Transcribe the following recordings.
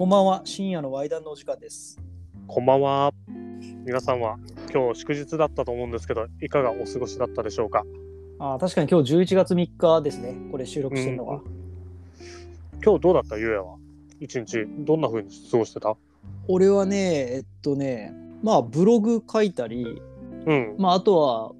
こんばんは、深夜のワイのお時間です。こんばんは。皆さんは今日祝日だったと思うんですけど、いかがお過ごしだったでしょうか？あー確かに今日11月3日ですね、これ収録してるのが。今日どうだった？ゆうやは一日どんな風に過ごしてた？俺はね、えっとね、まあブログ書いたり、うん。まああとは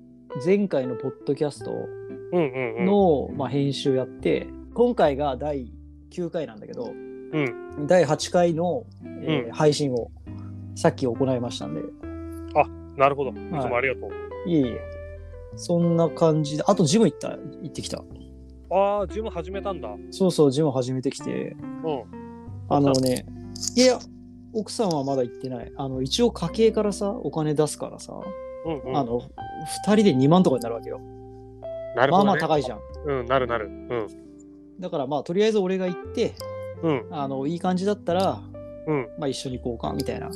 前回のポッドキャストうんうんうん。の、まあ、編集やって、今回が第9回なんだけど、うん。第8回の、えーうん配信をさっき行いましたんで、なるほど。いつもありがとう。いえいえ、そんな感じで、あとジム行った、行ってきた。ああ、ジム始めたんだ。そうそう、ジム始めてきて、うん。あのね、いや、奥さんはまだ行ってない。あの、一応家計からさ、お金出すからさ、うんうん。あの、2人で2万とかになるわけよ。まあなるほど、ね。まあ高いじゃん。うん、なるなる。うん。だからまあ、とりあえず俺が行って、うん。あの、いい感じだったら、うん。まあ一緒に行こうか、みたいな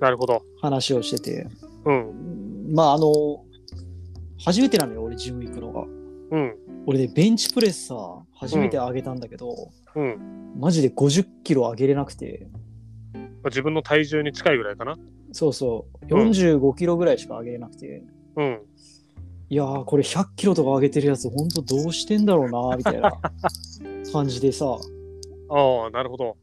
なるほど。話をしてて。うん。まあ、あの、初めてなのよ、俺、ジム行くのが。うん。俺ね、ベンチプレスさ、初めて上げたんだけど、うん。マジで50キロ上げれなくて、まあ自分の体重に近いぐらいかな。そうそう、うん45キロぐらいしか上げれなくて、うん。いやー、これ100キロとか上げてるやつ、ほんとどうしてんだろうな、みたいな 感じでさ、ああ、なるほど。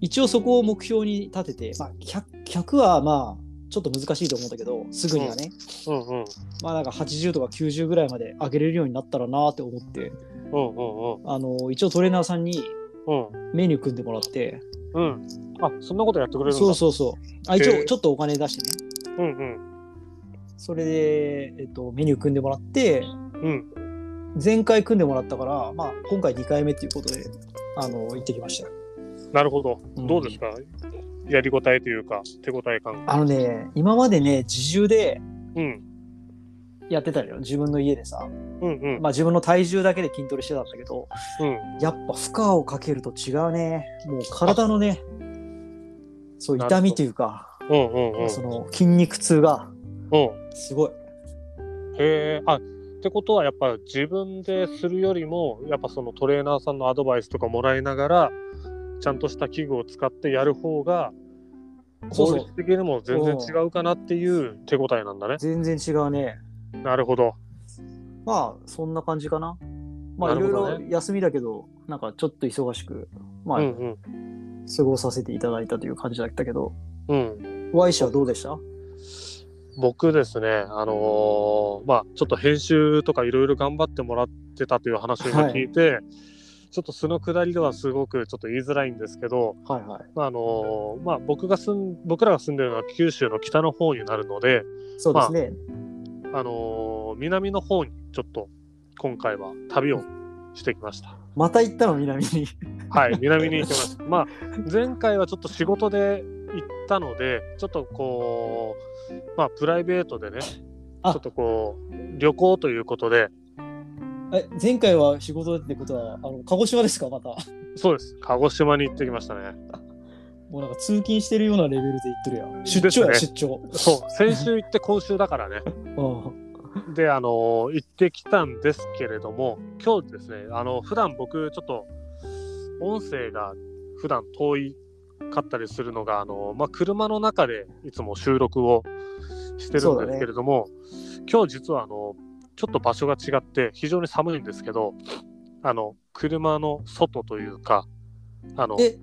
一応そこを目標に立てて、まあ100、100はまあ、ちょっと難しいと思うんだけど、すぐにはね、うんうん。まあなんか80とか90ぐらいまで上げれるようになったらなって思って、うんうんあの、一応トレーナーさんにうん。うん。メニュー組んでもらって、うん。あ、そんなことやってくれるんだ。そうそうそう。あ一応ちょっとお金出してね。うんうん。それで、えっと、メニュー組んでもらって、うん。前回組んでもらったから、まあ、今回2回目っていうことで、あの、行ってきましたよ。なるほど。うんどうですか、やりごたえというか、手応え感。あのね、今までね、自重でうん。やってたのよ。自分の家でさ。うんうん。まあ、自分の体重だけで筋トレしてたんだけど、うん。やっぱ負荷をかけると違うね。もう体のね、そう、痛みというか、うんうんうん。その筋肉痛がうん。すごい。へえ。あってことはやっぱ自分でするよりもやっぱそのトレーナーさんのアドバイスとかもらいながらちゃんとした器具を使ってやる方が効率的にも全然違うかなっていう手応えなんだね。全然違うね。なるほど。まあ、そんな感じかな。まあ、ろいないろ休みだけど、なんかちょっと忙しく、まあ、うんうん。過ごさせていただいたという感じだったけど、うん。Y 氏はどうでした？僕ですね、あのーまあちょっと編集とかいろいろ頑張ってもらってたという話を今聞いて、ちょっとそのくだりではすごくちょっと言いづらいんですけど、はいはい。まああのーまあ、僕が住ん僕らが住んでるのは九州の北の方になるので、そうですね。あのー南の方にちょっと今回は旅をしてきました。また行ったの、南に。はい、南に行きました。まあ前回はちょっと仕事で行ったので、ちょっとこう、まあプライベートでね、ちあょっとこう旅行ということで、え、前回は仕事ってことは、あの、鹿児島ですか、また。そうです、鹿児島に行ってきましたね。もうなんか通勤してるようなレベルで行ってるやん。出張や、です出張。そう、先週行って今週だからね。うん。で、あのー行ってきたんですけれども、今日ですね、あの、普段僕、ちょっと、音声が普段遠いかったりするのが、あのまあ、車の中でいつも収録をしてるんですけれども、今日実は、あの、ちょっと場所が違って、非常に寒いんですけど、あの、車の外というか、あの、え、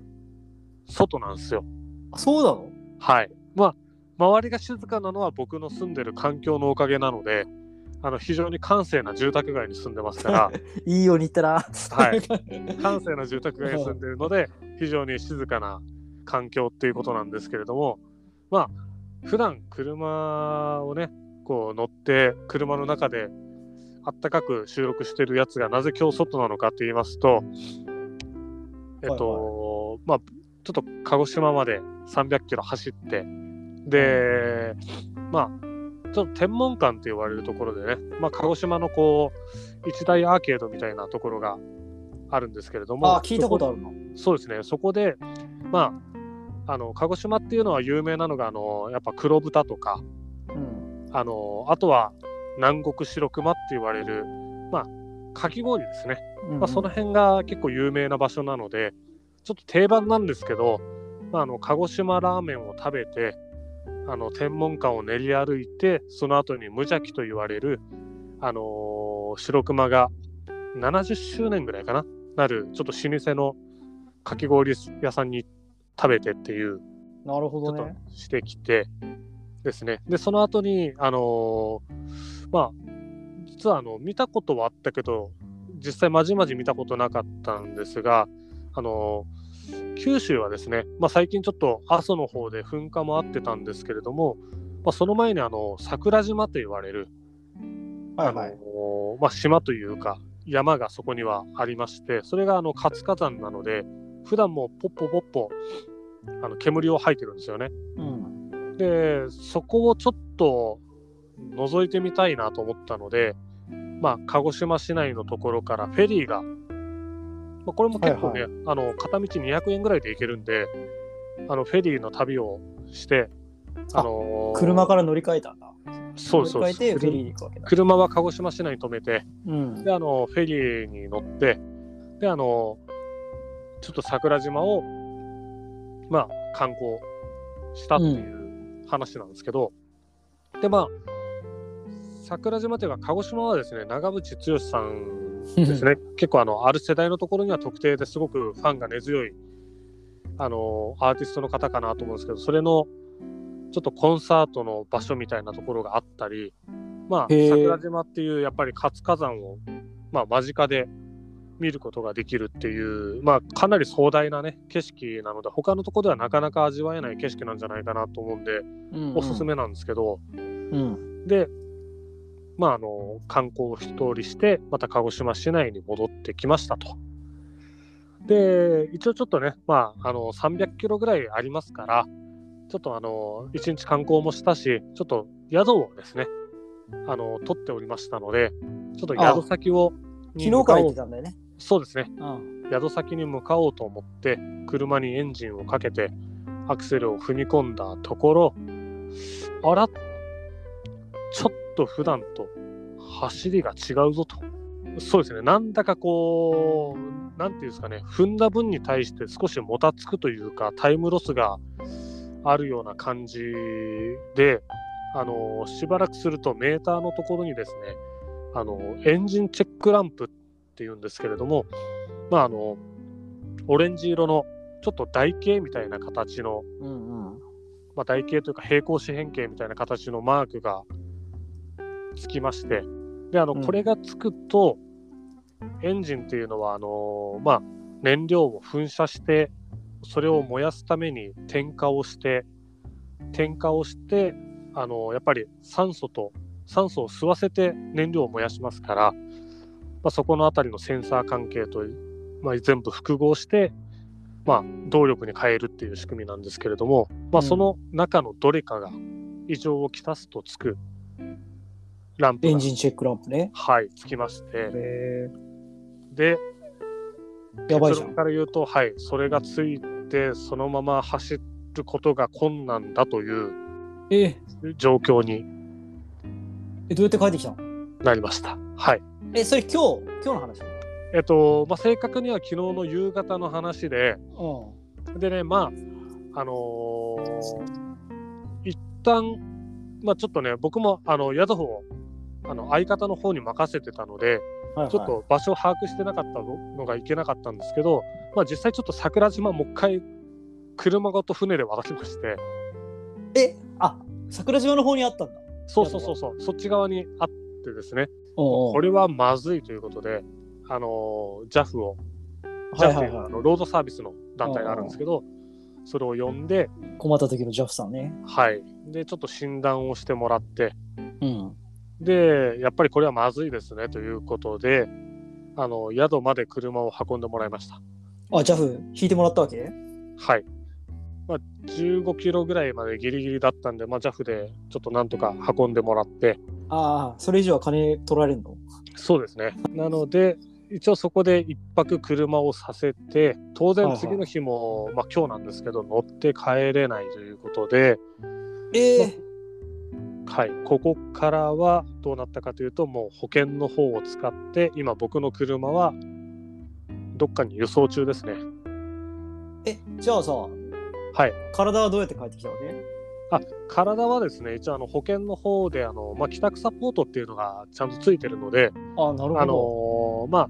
外なんですよ。あそうなの？はい。まあ、周りが静かなのは僕の住んでる環境のおかげなので、あの非常に閑静な住宅街に住んでますから、いいように言ったな。はい 閑静な住宅街に住んでるので、非常に静かな環境っていうことなんですけれども、まあ、普段車をね、こう乗って、車の中であったかく収録してるやつがなぜ今日外なのかと言いますと、えっと、まあ、ちょっと鹿児島まで300キロ走って、で、まあ、ちょっと天文館って言われるところでね、まあ、鹿児島のこう、一大アーケードみたいなところがあるんですけれども、あ、聞いたことあるの。そうですね、そこで、まあ、あの鹿児島っていうのは有名なのが、あのやっぱ黒豚とか、うん。あのあとは南国白熊って言われる、まあ、かき氷ですね、うんまあ、その辺が結構有名な場所なので、ちょっと定番なんですけど、まあ、あの鹿児島ラーメンを食べてあの天文館を練り歩いてその後に無邪気と言われる、あのー白熊が70周年ぐらいかななるちょっと老舗のかき氷屋さんに食べてっていうなるほどね。してきてですねでその後にあのーまあ実はあの見たことはあったけど実際まじまじ見たことなかったんですがあのー九州はですね、まあ、最近ちょっと阿蘇の方で噴火もあってたんですけれども、まあ、その前にあの桜島と言われる、はいはい。あのーまあ、島というか山がそこにはありましてそれがあの活火山なので普段もポッポポッポあの煙を吐いてるんですよね。うん。でそこをちょっと覗いてみたいなと思ったので、まあ、鹿児島市内のところからフェリーが、まあ、これも結構ね、はいあの片道200円ぐらいで行けるんであのフェリーの旅をして、あのー車から乗り換えたんだ。そうそう。車は鹿児島市内に止めてうん。であのフェリーに乗ってであのちょっと桜島をまあ観光したっていう話なんですけど、でまあ桜島というか鹿児島はですね長渕剛さんですね。結構あのある世代のところには特定ですごくファンが根強いあのアーティストの方かなと思うんですけどそれのちょっとコンサートの場所みたいなところがあったりまあ桜島っていうやっぱり活火山を、まあ、間近で見ることができるっていう、まあ、かなり壮大なね景色なので他のところではなかなか味わえない景色なんじゃないかなと思うんで、うんおすす。めなんですけど、うん。で、まあ、あの観光を一通りしてまた鹿児島市内に戻ってきましたと。で一応ちょっとね、まあ、あの300キロぐらいありますからちょっとあの一日観光もしたしちょっと宿をですねあの取っておりましたのでちょっと宿先を昨日から行ってたんだよね。そうですね。うん。宿先に向かおうと思って車にエンジンをかけてアクセルを踏み込んだところあらちょっと普段と走りが違うぞと。そうですね。なんだかこうなんていうんですかね。踏んだ分に対して少しもたつくというかタイムロスがあるような感じであのしばらくするとメーターのところにですねあのエンジンチェックランプっていうんですけれどもまああのオレンジ色のちょっと台形みたいな形の、うんうん。まあ、台形というか平行四辺形みたいな形のマークがつきましてであのうんこれがつくと、エンジンっていうのはあのまあ、燃料を噴射してそれを燃やすために点火をして点火をしてあのやっぱり酸素と酸素を吸わせて燃料を燃やしますから、まあ、そこのあたりのセンサー関係と、まあ、全部複合して、まあ、動力に変えるっていう仕組みなんですけれども、まあ、うんその中のどれかが異常をきたすとつくランプがエンジンチェックランプね。はい、つきましてへでえ。やばいじゃん。から言うと、はい、それがついてそのまま走ることが困難だというえ、状況にえどうやって帰ってきたの？なりました。はい。え、それ今日、今日の話えっと、まあ、正確には昨日の夕方の話で、うでね、まあ、あのー一旦、まあ、ちょっとね、僕もあの宿をあの相方の方に任せてたので、ん。はいはい。ちょっと場所を把握してなかったのがいけなかったんですけど、まあ、実際ちょっと桜島もう一回車ごと船で渡りまして、え、あ、桜島の方にあったんだ。そうそうそうそう、そっち側にあってですね、これはまずいということで、あのー JAF を、はい JAF とはいいうはあのロードサービスの団体があるんですけど、それを呼んで、い。困った時のジャフさんね。はい、で、ちょっと診断をしてもらって、うん。で、やっぱりこれはまずいですねということで、あの宿まで車を運んでもらいました。あ、ジャフ引いてもらったわけ？はい。まあ、15キロぐらいまでギリギリだったんで、まあ、JAF でちょっとなんとか運んでもらって、ああ、それ以上は金取られんの？そうですね。なので、一応そこで一泊車をさせて、当然はいはい。次の日も、まあ今日なんですけど、乗って帰れないということで、ええはい、ここからはどうなったかというと、もう保険の方を使って、今僕の車はどっかに輸送中ですね。え、じゃあさ、はい。体はどうやって帰ってきたわけ？体はですね、一応あの保険の方であの、まあ、帰宅サポートっていうのがちゃんとついてるので、あ、なるほど。あのーまあ、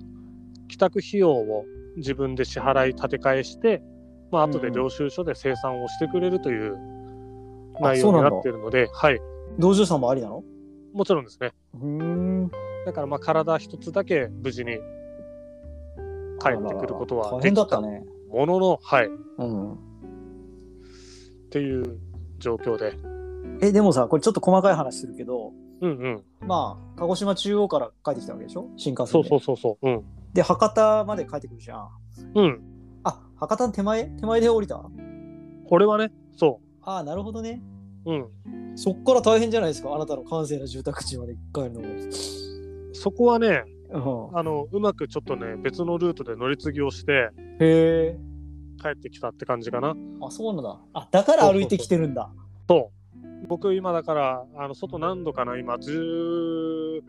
帰宅費用を自分で支払い立て替えして、まあ後で領収書で生産をしてくれるという内容になっているので、はい、道場さんもありなの？もちろんですね。うーん。だからまあ体一つだけ無事に帰ってくることは大できた変だったね。ものの、はい、っうん。ていう状況で。え、でもさ、これちょっと細かい話するけど、うんうん。まあ、鹿児島中央から帰ってきたわけでしょ？新幹線で。そうそうそうそう。うん。で、博多まで帰ってくるじゃん。うん。あ、博多の手前？手前で降りた？これはね、そああ、なるほどね。う。うん。そっから大変じゃないですか、あなたの閑静な住宅地まで帰るのそこはね、も。あの、うまくちょっとね、別のルートで乗り継ぎをしてうん、へえ。帰ってきたって感じかな。あ、そうなんだ。あ、だから歩いてきてるんだ。そう。僕今だから、あの、外何度かな今、14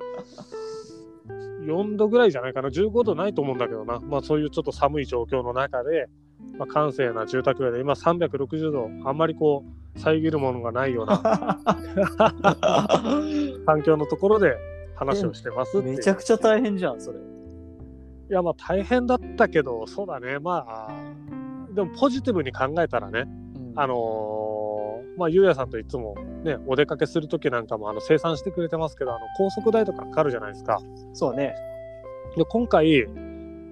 度ぐらいじゃないかな。15度ないと思うんだけどな。まあそういうちょっと寒い状況の中で、まあ、閑静な住宅街で今360度、あんまりこう、遮るものがないような 環境のところで話をしてますめちゃくちゃ大変じゃん、それ。いやまあ大変だったけどそうだねまあでもポジティブに考えたらねうんあのーまあゆうやさんといつもねお出かけする時なんかもあの生産してくれてますけどあの高速代とかかかるじゃないですかそうだね。で今回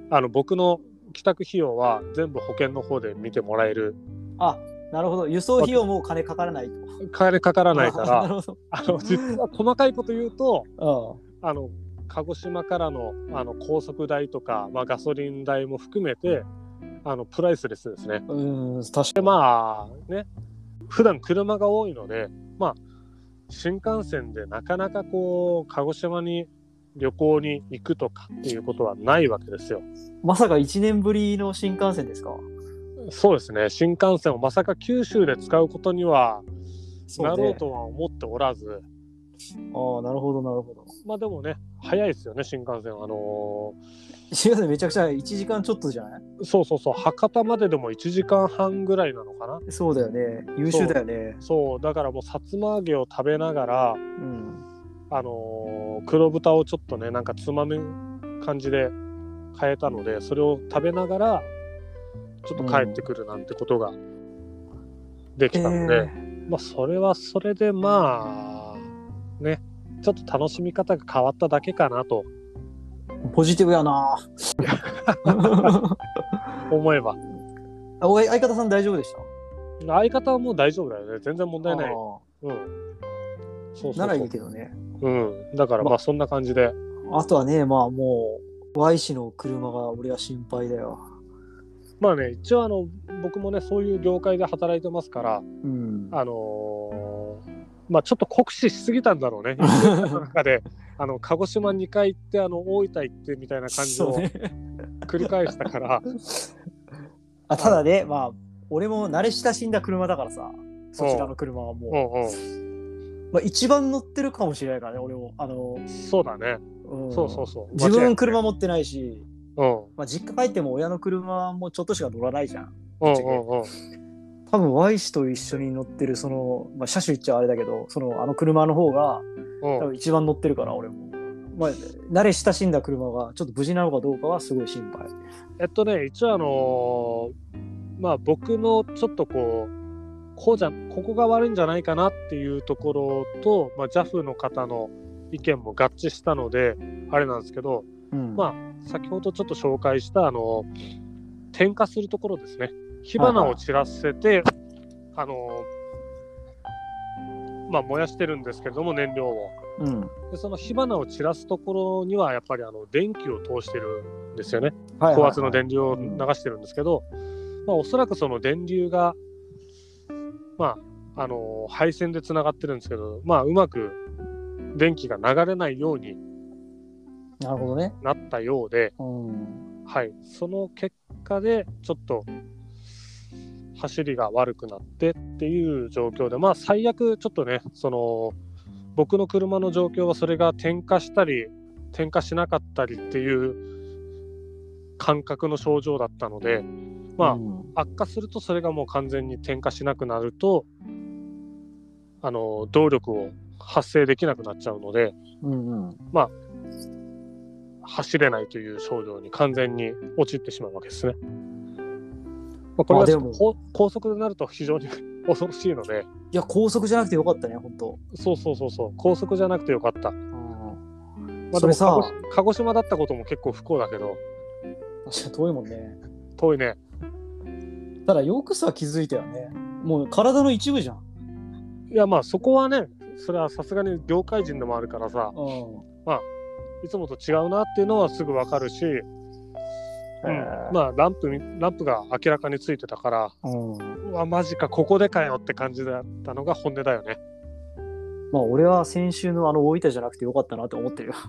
あの僕の帰宅費用は全部保険の方で見てもらえるあ、なるほど。輸送費用も金かからないと。金かからないから。あの実は細かいこと言うと うん。あの鹿児島からのあの高速代とか、まあ、ガソリン代も含めてあのプライスレスですね。うん、確かでまあね普段車が多いのでまあ新幹線でなかなかこう鹿児島に旅行に行くとかっていうことはないわけですよ。まさか1年ぶりの新幹線ですか？そうですね。新幹線をまさか九州で使うことにはなろうとは思っておらず、ああ、なるほど、なるほど。まあでもね早いですよね新幹線あの新幹線めちゃくちゃ1時間ちょっとじゃない？ーそうそうそう博多まででも1時間半ぐらいなのかなそうだよね。優秀だよね。そうだからもうさつま揚げを食べながらうん。あのー黒豚をちょっとねなんかつまむ感じで変えたのでそれを食べながらちょっと帰ってくるなんてことができたので、まあそれはそれでまあねちょっと楽しみ方が変わっただけかなと。ポジティブやな。思えば。あ おい相方さん大丈夫でした？相方はもう大丈夫だよね。全然問題ない。あうん。そうそうならいいけどね。うん。だからままあそんな感じで。あとはね、まあもう、Y 氏の車が俺は心配だよ。まあね一応あの僕もねそういう業界で働いてますからうん。あのーまあちょっと酷使しすぎたんだろうね。の中で。あの鹿児島2回行ってあの大分行ってみたいな感じを。繰り返したから、あただね、まあ、俺も慣れ親しんだ車だからさ、そちらの車はもう、まあ、一番乗ってるかもしれないからね、俺も。あの、ん、そうだね、うん。そうそうそう。自分車持ってないし、うん。まあ、実家帰っても親の車もちょっとしか乗らないじゃん。うんうんう。ん多分 Y 氏と一緒に乗ってるその、まあ、車種言っちゃあれだけどそのあの車の方がうん。多分一番乗ってるから俺も、まあ、慣れ親しんだ車がちょっと無事なのかどうかはすごい心配。えっとね一応あのーまあ僕のちょっとこうこうじゃここが悪いんじゃないかなっていうところと、まあ、JAF の方の意見も合致したのであれなんですけどうん。まあ先ほどちょっと紹介したあの点火するところですね火花を散らせて、あのまあ燃やしてるんですけれども燃料を。うん。でその火花を散らすところにはやっぱりあの電気を通してるんですよね。高圧の電流を流してるんですけど、まあ、おそらくその電流がまああの配線でつながってるんですけどまあうまく電気が流れないようになるほどね。なったようで、うん。はい、その結果でちょっと走りが悪くなってっていう状況でまあ最悪ちょっとねその僕の車の状況はそれが点火したり点火しなかったりっていう感覚の症状だったのでまあ、うん悪化するとそれがもう完全に転化しなくなるとあの動力を発生できなくなっちゃうのでうんうん。走れないという症状に完全に陥ってしまうわけですね。まあ、これはあでも高速でなると非常に 恐ろしいのでいや、高速じゃなくてよかったね、本当。そうそうそうそう高速じゃなくてよかった。うんまあ、それさでも鹿児鹿児島だったことも結構不幸だけど確かに遠いもんね。遠いねただ、よくさ、気づいたよね。もう体の一部じゃん。いやまあそこはねそれはさすがに業界人でもあるからさうん。いつもと違うなっていうのはすぐ分かるし、うんまあランプみランプが明らかについてたからうん。うわマジかここでかよって感じだったのが本音だよね。まあ、俺は先週のあの大分じゃなくてよかったなって思ってるよ。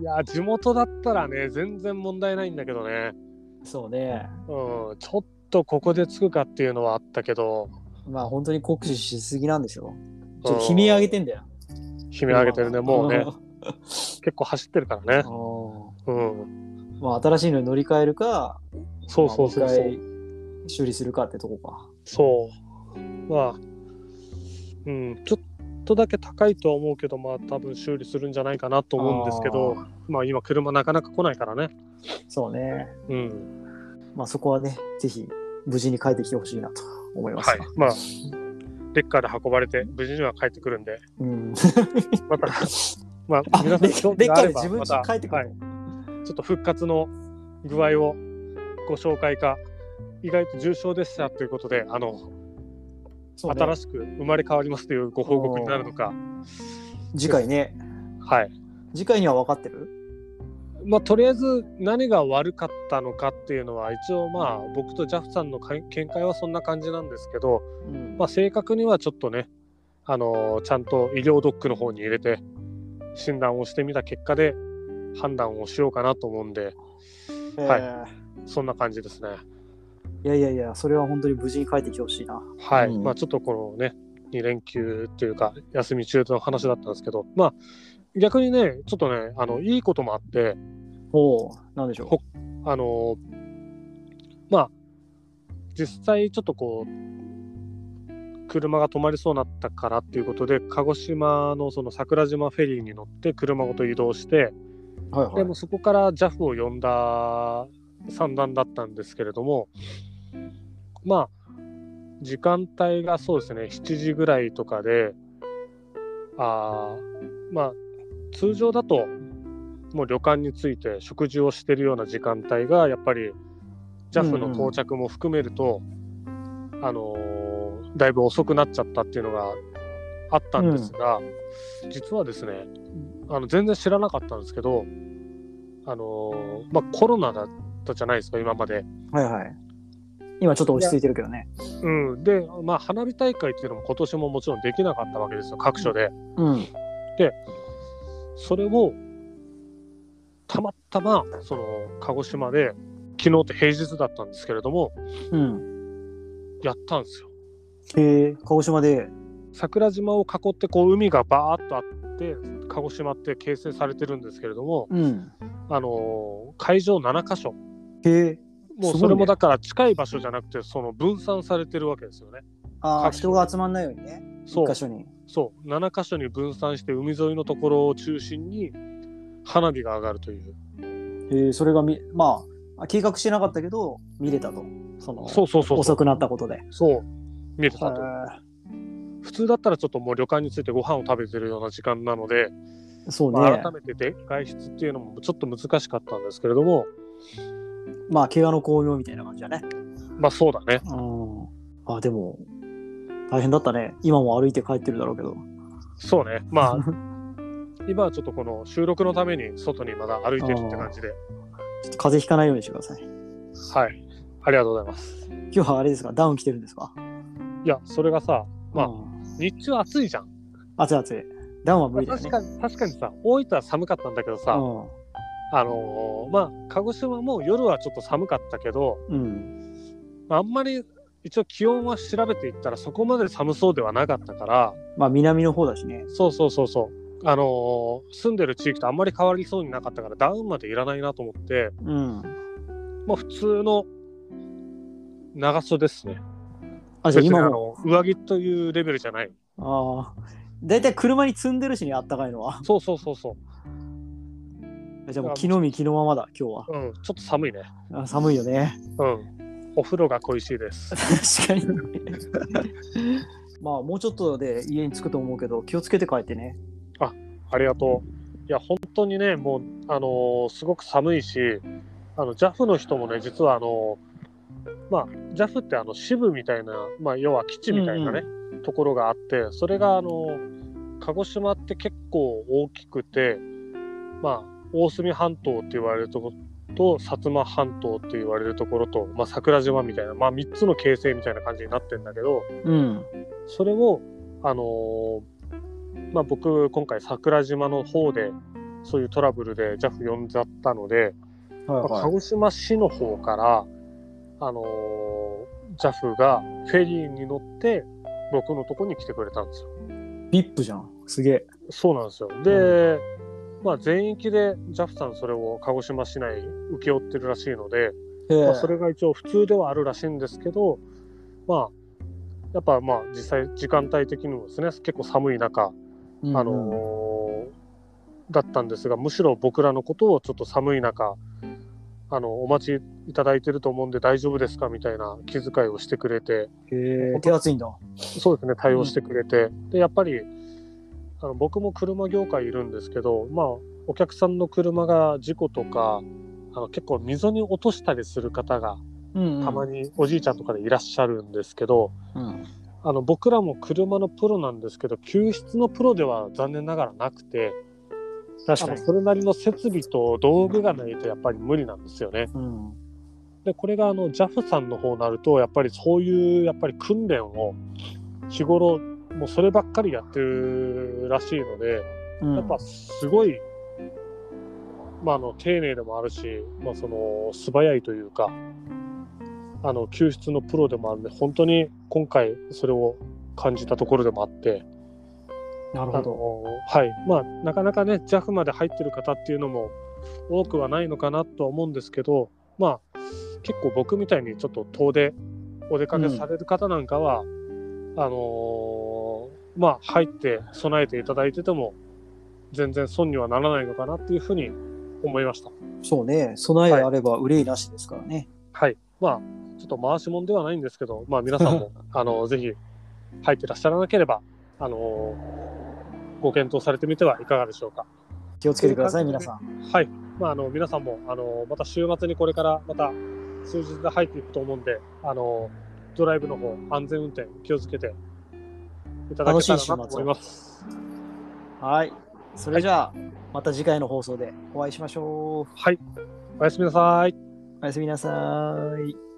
いや地元だったらね全然問題ないんだけどね、そうね。うん、ちょっとここでつくかっていうのはあったけどまあ、本当に酷使しすぎなんですよ。ちょっと悲鳴上げてんだよ。悲鳴上げてるねもうねん。結構走ってるからね。うん、うんまあ、新しいのに乗り換えるか、そうそうそうそう。まあ修理するかってとこか。そう。まあうん。ちょっとだけ高いとは思うけどまあ多分修理するんじゃないかなと思うんですけどあまあ今車なかなか来ないからね。そうね。うん。まあ、そこはね、ぜひ無事に帰ってきてほしいなと思います。が。はい、まあ、レッカーで運ばれて、無事には帰ってくるんで、うん、また、まあ、あ皆さん、レッカーで自分家また帰ってくるの、はいちょっと復活の具合をご紹介か、意外と重症でしたということで、あの、ね。新しく生まれ変わりますというご報告になるのか、次回ね、はい。次回には分かってる？まあ、とりあえず何が悪かったのかっていうのは、一応、まあ、僕とジャフさんのか見解はそんな感じなんですけど、うん。まあ、正確にはちょっとね、あのーちゃんと医療ドックの方に入れて診断をしてみた結果で判断をしようかなと思うんではいえそんな感じですね。ーいやいやいや、それは本当に無事に帰ってきてほしいな。はい、うんまあちょっとこのね2連休というか休み中の話だったんですけどまあ逆にねちょっとねあのいいこともあっておお、なんでしょほあのーまあ実際ちょっとこう車が止まりそうになったからっていうことで鹿児島のその桜島フェリーに乗って車ごと移動してう。はいはい。でもそこから JAF を呼んだ算段だったんですけれどもまあ時間帯がそうですね7時ぐらいとかであーまあ通常だともう旅館に着いて食事をしてるような時間帯がやっぱり JAF の到着も含めると、あのーだいぶ遅くなっちゃったっていうのがあったんですが、実はですねあの全然知らなかったんですけど、あのーまあ、コロナだったじゃないですか今まで。はいはい。今ちょっと落ち着いてるけどね。うん、で、まあ、花火大会っていうのも今年ももちろんできなかったわけですよ各所で。うん。それをたまたまその鹿児島で昨日って平日だったんですけれどもうん。やったんですよ。へえ、鹿児島で。桜島を囲ってこう海がバーッとあって鹿児島って形成されてるんですけれども、うん。あのー会場7か所へえ。もうそれもだから近い場所じゃなくてその分散されてるわけですよね。あ人が集まんないようにね。そう一箇所に。そう7か所に分散して海沿いのところを中心に花火が上がるというへえ、それがみ、まあ、計画してなかったけど、見れたと。その、そうそうそう遅くなったことで。そう見れたとへ普通だったらちょっともう旅館についてご飯を食べてるような時間なので、えそうね。まあ改めてで外出っていうのもちょっと難しかったんですけれどもまあ、怪我の巧妙みたいな感じだね。まあそうだねうん。あ、でも、大変だったね。今も歩いて帰ってるだろうけど。そうねまあ 今はちょっとこの収録のために外にまだ歩いてるって感じでちょっと風邪ひかないようにしてください。はいありがとうございます今日はあれですか？ダウン着てるんですか？いやそれがさまあうん日中暑いじゃん、暑い暑い。ダウンは無理だよね。確かに確かにさ大分は寒かったんだけどさ、うあのーまあ鹿児島も夜はちょっと寒かったけど、ん。うん。まああんまり一応気温は調べていったらそこまで寒そうではなかったからまあ、南の方だしね。そうそうそうそうあのー住んでる地域とあんまり変わりそうになかったからダウンまでいらないなと思ってうん。まあ普通の長袖ですね。あ、じゃあ今も。上着というレベルじゃない。ああ。だいたい車に積んでるしね、あったかいのは。そうそうそうそじゃあもう昨日見昨日ままだ、今日は。う。うん、ちょっと寒いね。あ寒いよね。うん。お風呂が恋しいです。確かに。まあもうちょっとで家に着くと思うけど、気をつけて帰ってね。ありがとう。いや、本当にね、もう、あのーすごく寒いし、あの、JAF の人もね、実は、あのーまあ、JAF ってあの支部みたいな、まあ、要は基地みたいなね、ところがあって、それが、あのー鹿児島って結構大きくて、まあ、大隅半島って言われるところと、薩摩半島って言われるところと、まあ、桜島みたいな、まあ、3つの形成みたいな感じになってるんだけど、うん。それを、あのーまあ、僕、今回、桜島の方で、そういうトラブルで JAF 呼んじゃったので、はいまあ鹿児島市の方から、あのー JAF がフェリーに乗って、僕のとこに来てくれたんですよ。ビップじゃん。すげえ。そうなんですよ。で、まあ、全域で JAF さんそれを鹿児島市内請け負ってるらしいので、まあ、それが一応普通ではあるらしいんですけど、まあ、やっぱまあ実際時間帯的にもですね結構寒い中、うんあのーだったんですがむしろ僕らのことをちょっと寒い中あのお待ちいただいてると思うんで大丈夫ですか？みたいな気遣いをしてくれて手厚いんだ。そうですね対応してくれて、でやっぱりあの僕も車業界いるんですけどまあお客さんの車が事故とかあの結構溝に落としたりする方がうん、たま。におじいちゃんとかでいらっしゃるんですけど、うん。あの僕らも車のプロなんですけど救出のプロでは残念ながらなくて確かに。それなりの設備と道具がないとやっぱり無理なんですよね。うん。でこれがあの JAF さんの方になるとやっぱりそういうやっぱり訓練を日頃もうそればっかりやってるらしいのでうんやっぱすごい、まあ、あの丁寧でもあるし、まあ、その素早いというかあの救出のプロでもあるんで本当に今回それを感じたところでもあってあなるほど。のはいまあなかなかね JAF まで入ってる方っていうのも多くはないのかなとは思うんですけどまあ結構僕みたいにちょっと遠出お出かけされる方なんかは、あのーまあ入って備えていただいてても全然損にはならないのかなっていうふうに思いました。そうね。備えあれば憂いなしですからね。はい。まあ、ちょっと回し物ではないんですけど、まあ皆さんも、あの、ぜひ入ってらっしゃらなければ、あのご検討されてみてはいかがでしょうか。気をつけてください、皆さん。はい。まあ、あの、皆さんも、あのまた週末にこれからまた数日で入っていくと思うんで、あのドライブの方、安全運転気をつけていただけたらなと思います。はい。それじゃあ、また次回の放送でお会いしましょう。はい。おやすみなさい。おやすみなさい。